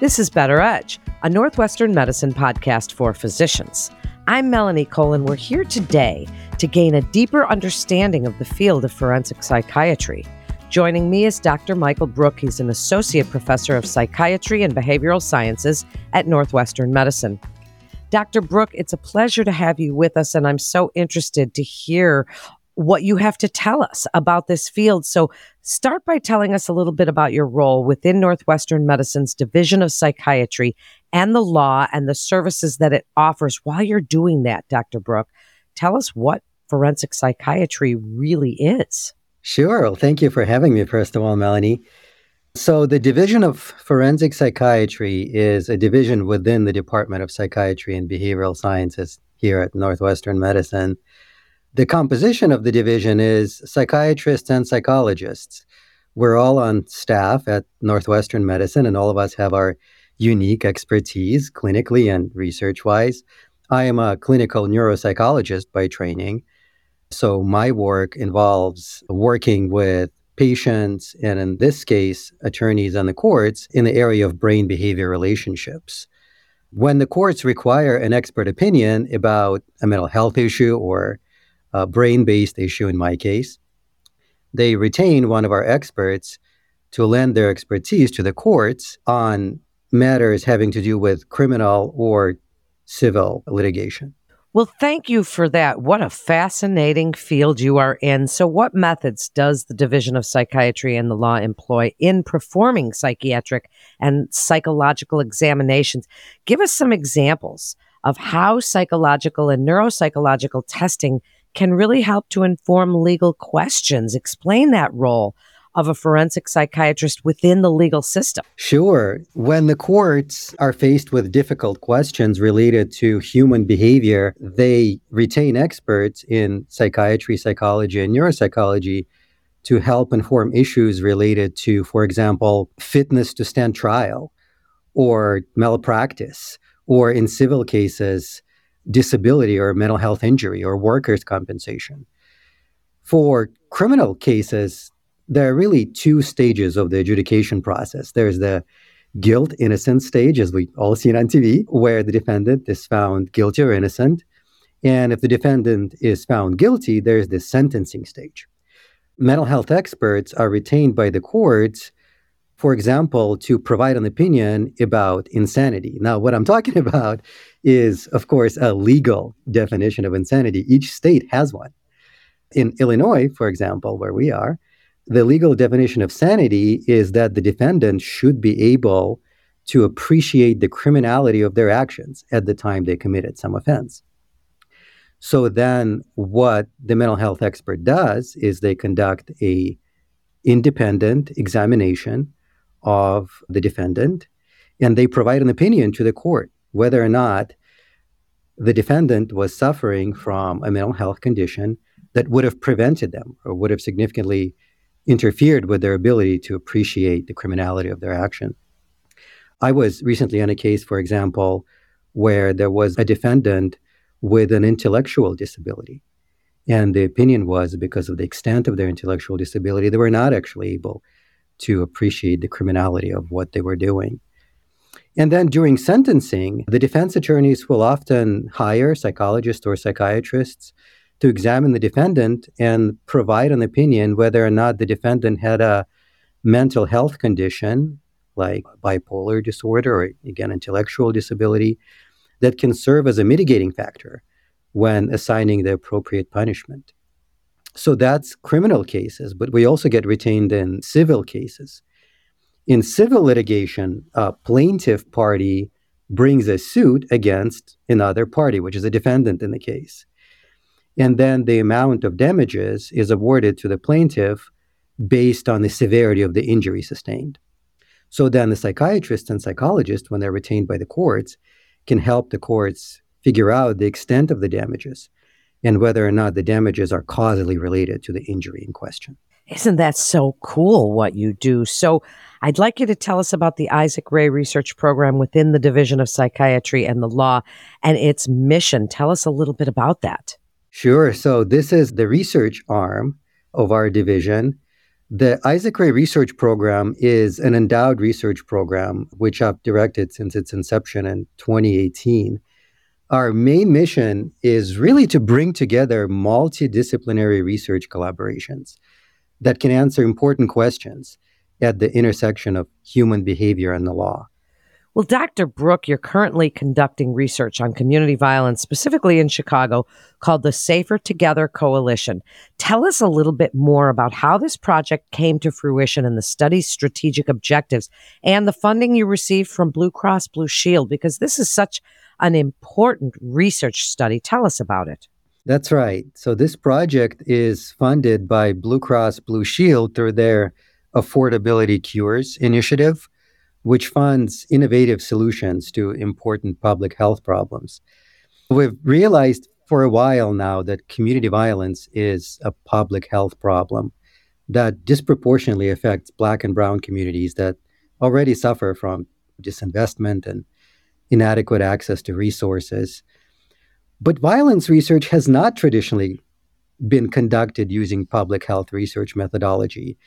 This is Better Edge, a Northwestern medicine podcast for physicians. I'm Melanie Cole. We're here today to gain a deeper understanding of the field of forensic psychiatry. Joining me is Dr. Michael Brook. He's an associate professor of psychiatry and behavioral sciences at Northwestern Medicine. Dr. Brook, it's a pleasure to have you with us, and I'm so interested to hear what you have to tell us about this field. So, start by telling us a little bit about your role within Northwestern Medicine's Division of Psychiatry and the law and the services that it offers. While you're doing that, Dr. Brook, tell us what forensic psychiatry really is. Sure. Well, thank you for having me, first of all, Melanie. So, the Division of Forensic Psychiatry is a division within the Department of Psychiatry and Behavioral Sciences here at Northwestern Medicine. The composition of the division is psychiatrists and psychologists. We're all on staff at Northwestern Medicine, and all of us have our unique expertise clinically and research wise. I am a clinical neuropsychologist by training. So, my work involves working with patients, and in this case, attorneys and the courts, in the area of brain behavior relationships. When the courts require an expert opinion about a mental health issue or a brain based issue in my case. They retain one of our experts to lend their expertise to the courts on matters having to do with criminal or civil litigation. Well, thank you for that. What a fascinating field you are in. So, what methods does the Division of Psychiatry and the Law employ in performing psychiatric and psychological examinations? Give us some examples of how psychological and neuropsychological testing can really help to inform legal questions. Explain that role of a forensic psychiatrist within the legal system? Sure. When the courts are faced with difficult questions related to human behavior, they retain experts in psychiatry, psychology, and neuropsychology to help inform issues related to, for example, fitness to stand trial or malpractice, or in civil cases, disability or mental health injury or workers' compensation. For criminal cases, there are really two stages of the adjudication process. There's the guilt innocent stage, as we all see on TV, where the defendant is found guilty or innocent. And if the defendant is found guilty, there's the sentencing stage. Mental health experts are retained by the courts for example, to provide an opinion about insanity. Now, what I'm talking about is, of course, a legal definition of insanity. Each state has one. In Illinois, for example, where we are, the legal definition of sanity is that the defendant should be able to appreciate the criminality of their actions at the time they committed some offense. So then what the mental health expert does is they conduct a independent examination of the defendant, and they provide an opinion to the court whether or not the defendant was suffering from a mental health condition that would have prevented them or would have significantly interfered with their ability to appreciate the criminality of their action. I was recently on a case, for example, where there was a defendant with an intellectual disability. And the opinion was because of the extent of their intellectual disability, they were not actually able to appreciate the criminality of what they were doing. And then during sentencing, the defense attorneys will often hire psychologists or psychiatrists to examine the defendant and provide an opinion whether or not the defendant had a mental health condition like bipolar disorder or, again, intellectual disability that can serve as a mitigating factor when assigning the appropriate punishment. So that's criminal cases, but we also get retained in civil cases. In civil litigation, a plaintiff party brings a suit against another party, which is a defendant in the case. And then the amount of damages is awarded to the plaintiff based on the severity of the injury sustained. So then the psychiatrist and psychologist, when they're retained by the courts, can help the courts figure out the extent of the damages and whether or not the damages are causally related to the injury in question. Isn't that so cool what you do? So, I'd like you to tell us about the Isaac Ray Research Program within the Division of Psychiatry and the Law and its mission. Tell us a little bit about that. Sure. So, this is the research arm of our division. The Isaac Ray Research Program is an endowed research program, which I've directed since its inception in 2018. Our main mission is really to bring together multidisciplinary research collaborations that can answer important questions at the intersection of human behavior and the law. Well, Dr. Brook, you're currently conducting research on community violence, specifically in Chicago, called the Safer Together Coalition. Tell us a little bit more about how this project came to fruition and the study's strategic objectives and the funding you received from Blue Cross Blue Shield, because this is such an important research study. Tell us about it. That's right. So, this project is funded by Blue Cross Blue Shield through their Affordability Cures initiative which funds innovative solutions to important public health problems. We've realized for a while now that community violence is a public health problem that disproportionately affects Black and Brown communities that already suffer from disinvestment and inadequate access to resources. But violence research has not traditionally been conducted using public health research methodology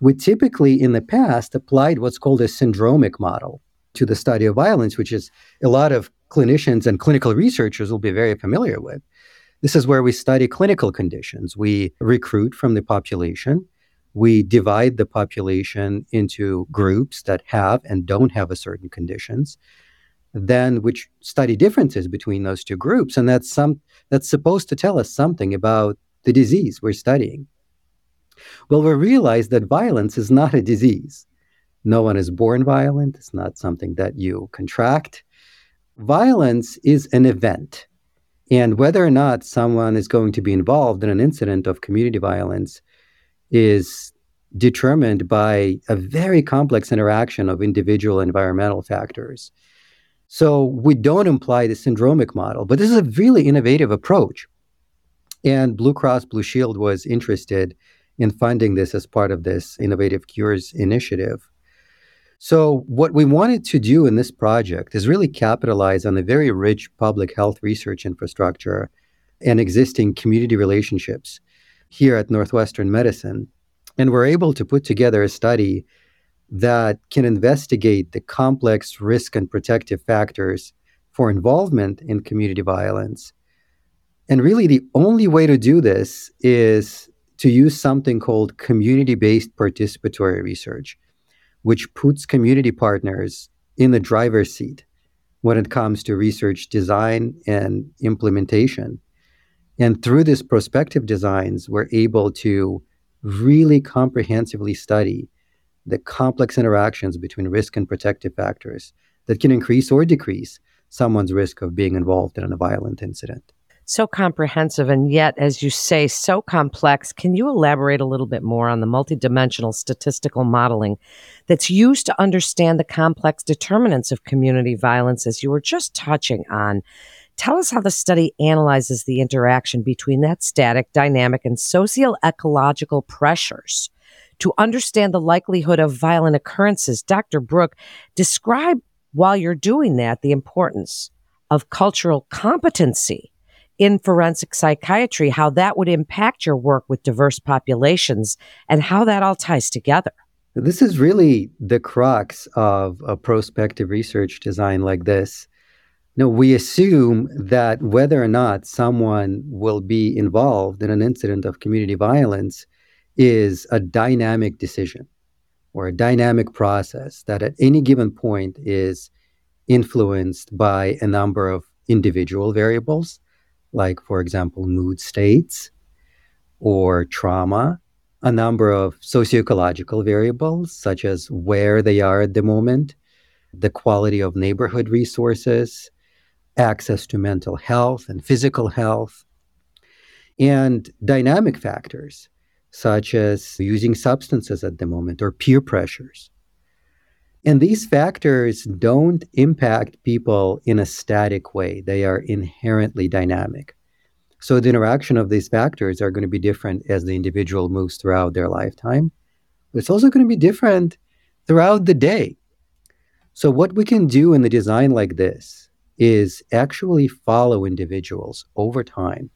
we typically in the past applied what's called a syndromic model to the study of violence, which is a lot of clinicians and clinical researchers will be very familiar with. This is where we study clinical conditions. We recruit from the population. We divide the population into groups that have and don't have a certain conditions. Then which study differences between those two groups. And that's some that's supposed to tell us something about the disease we're studying. Well, we realize that violence is not a disease. No one is born violent, it's not something that you contract. Violence is an event. And whether or not someone is going to be involved in an incident of community violence is determined by a very complex interaction of individual environmental factors. So we don't imply the syndromic model, but this is a really innovative approach. And Blue Cross Blue Shield was interested in funding this as part of this Innovative Cures initiative. So, what we wanted to do in this project is really capitalize on the very rich public health research infrastructure and existing community relationships here at Northwestern Medicine. And we're able to put together a study that can investigate the complex risk and protective factors for involvement in community violence. And really, the only way to do this is to use something called community based participatory research, which puts community partners in the driver's seat when it comes to research design and implementation. And through this prospective designs, we're able to really comprehensively study the complex interactions between risk and protective factors that can increase or decrease someone's risk of being involved in a violent incident so comprehensive and yet, as you say, so complex. Can you elaborate a little bit more on the multidimensional statistical modeling that's used to understand the complex determinants of community violence, as you were just touching on? Tell us how the study analyzes the interaction between that static, dynamic, and socio-ecological pressures. To understand the likelihood of violent occurrences, Dr. Brook, describe while you're doing that the importance of cultural competency in forensic psychiatry, how that would impact your work with diverse populations and how that all ties together. This is really the crux of a prospective research design like this. No, we assume that whether or not someone will be involved in an incident of community violence is a dynamic decision or a dynamic process that at any given point is influenced by a number of individual variables like, for example, mood states or trauma, a number of socio-ecological variables, such as where they are at the moment, the quality of neighborhood resources, access to mental health and physical health, and dynamic factors, such as using substances at the moment or peer pressures. And these factors don't impact people in a static way, they are inherently dynamic. So the interaction of these factors are going to be different as the individual moves throughout their lifetime. But it's also going to be different throughout the day. So what we can do in the design like this is actually follow individuals over time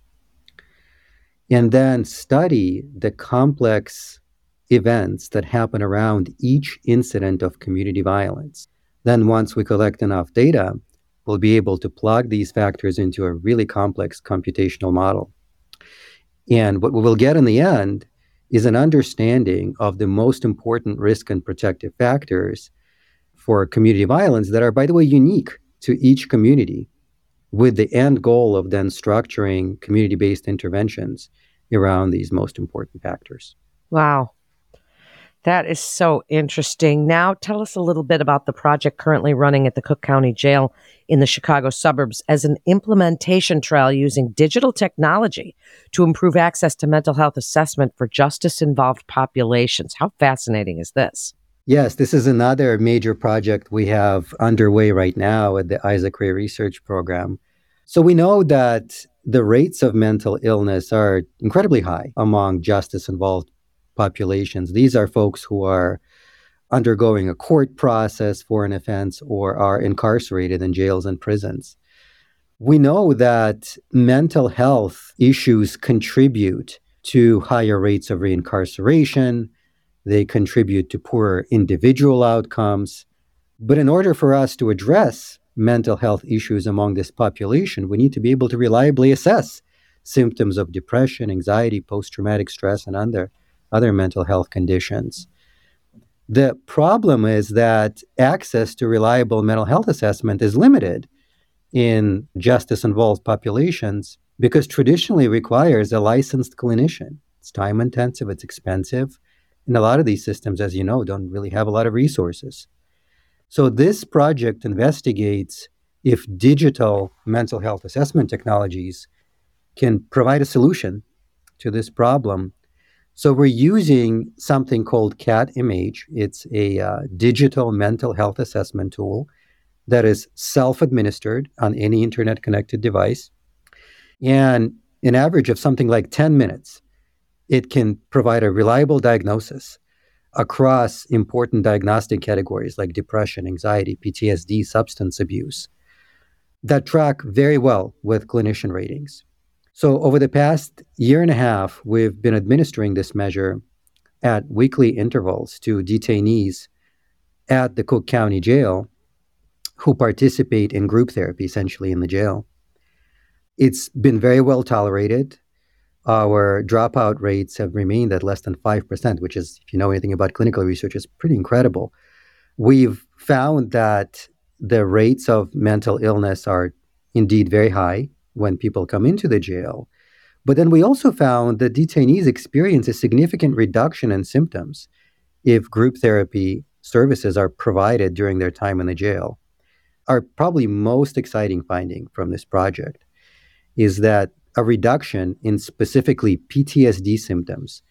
and then study the complex events that happen around each incident of community violence. Then, once we collect enough data, we'll be able to plug these factors into a really complex computational model. And what we will get in the end is an understanding of the most important risk and protective factors for community violence that are, by the way, unique to each community, with the end goal of then structuring community based interventions around these most important factors. Wow. That is so interesting. Now, tell us a little bit about the project currently running at the Cook County Jail in the Chicago suburbs as an implementation trial using digital technology to improve access to mental health assessment for justice involved populations. How fascinating is this? Yes, this is another major project we have underway right now at the Isaac Ray Research Program. So we know that the rates of mental illness are incredibly high among justice involved populations. These are folks who are undergoing a court process for an offense or are incarcerated in jails and prisons. We know that mental health issues contribute to higher rates of reincarceration. They contribute to poorer individual outcomes. But in order for us to address mental health issues among this population, we need to be able to reliably assess symptoms of depression, anxiety, post traumatic stress, and other, other mental health conditions. The problem is that access to reliable mental health assessment is limited in justice involved populations because traditionally requires a licensed clinician. It's time intensive, it's expensive, and a lot of these systems, as you know, don't really have a lot of resources. So this project investigates if digital mental health assessment technologies can provide a solution to this problem. So we're using something called CAT-MH. It's a uh, digital mental health assessment tool that is self-administered on any internet-connected device, and an average of something like 10 minutes, it can provide a reliable diagnosis across important diagnostic categories like depression, anxiety, PTSD, substance abuse that track very well with clinician ratings. So, over the past year and a half, we've been administering this measure at weekly intervals to detainees at the Cook County Jail who participate in group therapy essentially in the jail. It's been very well tolerated our dropout rates have remained at less than 5%, which is, if you know anything about clinical research, is pretty incredible. We've found that the rates of mental illness are indeed very high when people come into the jail. But then we also found that detainees experience a significant reduction in symptoms if group therapy services are provided during their time in the jail. Our probably most exciting finding from this project is that a reduction in specifically PTSD symptoms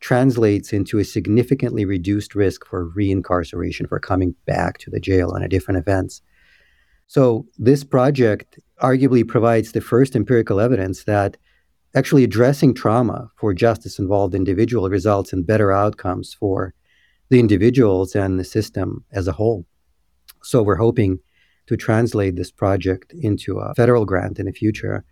translates into a significantly reduced risk for reincarceration, for coming back to the jail on a different offense. So, this project arguably provides the first empirical evidence that actually addressing trauma for justice involved individual results in better outcomes for the individuals and the system as a whole. So, we're hoping to translate this project into a federal grant in the future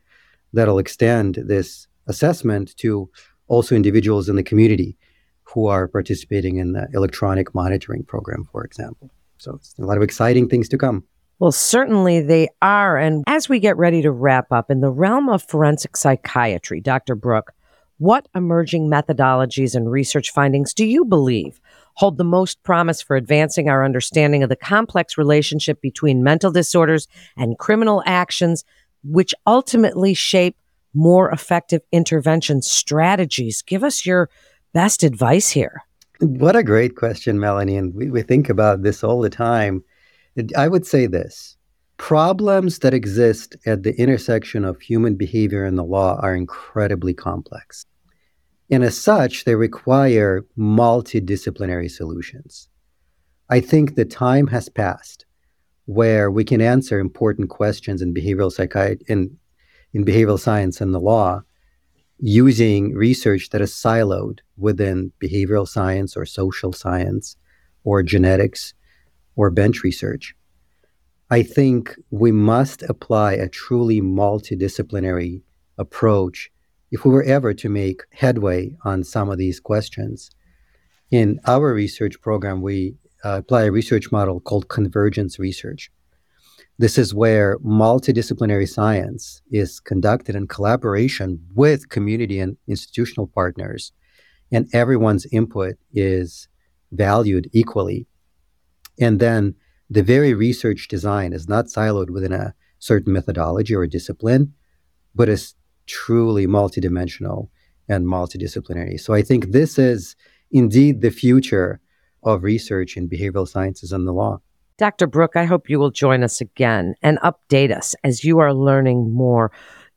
that'll extend this assessment to also individuals in the community who are participating in the electronic monitoring program, for example. So it's a lot of exciting things to come. Well, certainly they are. And as we get ready to wrap up, in the realm of forensic psychiatry, Dr. Brook, what emerging methodologies and research findings do you believe hold the most promise for advancing our understanding of the complex relationship between mental disorders and criminal actions which ultimately shape more effective intervention strategies. Give us your best advice here. What a great question, Melanie. And we, we think about this all the time. I would say this problems that exist at the intersection of human behavior and the law are incredibly complex. And as such, they require multidisciplinary solutions. I think the time has passed where we can answer important questions in behavioral psychiatry in, in behavioral science and the law using research that is siloed within behavioral science or social science or genetics or bench research. I think we must apply a truly multidisciplinary approach if we were ever to make headway on some of these questions. In our research program, we uh, apply a research model called convergence research. This is where multidisciplinary science is conducted in collaboration with community and institutional partners, and everyone's input is valued equally. And then the very research design is not siloed within a certain methodology or discipline, but is truly multidimensional and multidisciplinary. So I think this is indeed the future of research in behavioral sciences and the law. Dr. Brook, I hope you will join us again and update us as you are learning more.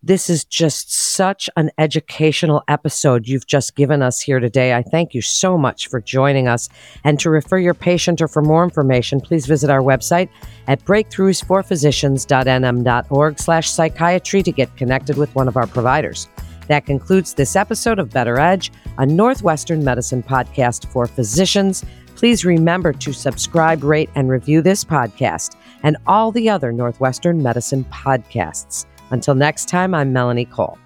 This is just such an educational episode you've just given us here today. I thank you so much for joining us. And to refer your patient or for more information, please visit our website at breakthroughsforphysicians.nm.org slash psychiatry to get connected with one of our providers. That concludes this episode of Better Edge, a Northwestern medicine podcast for physicians. Please remember to subscribe, rate, and review this podcast and all the other Northwestern Medicine podcasts. Until next time, I'm Melanie Cole.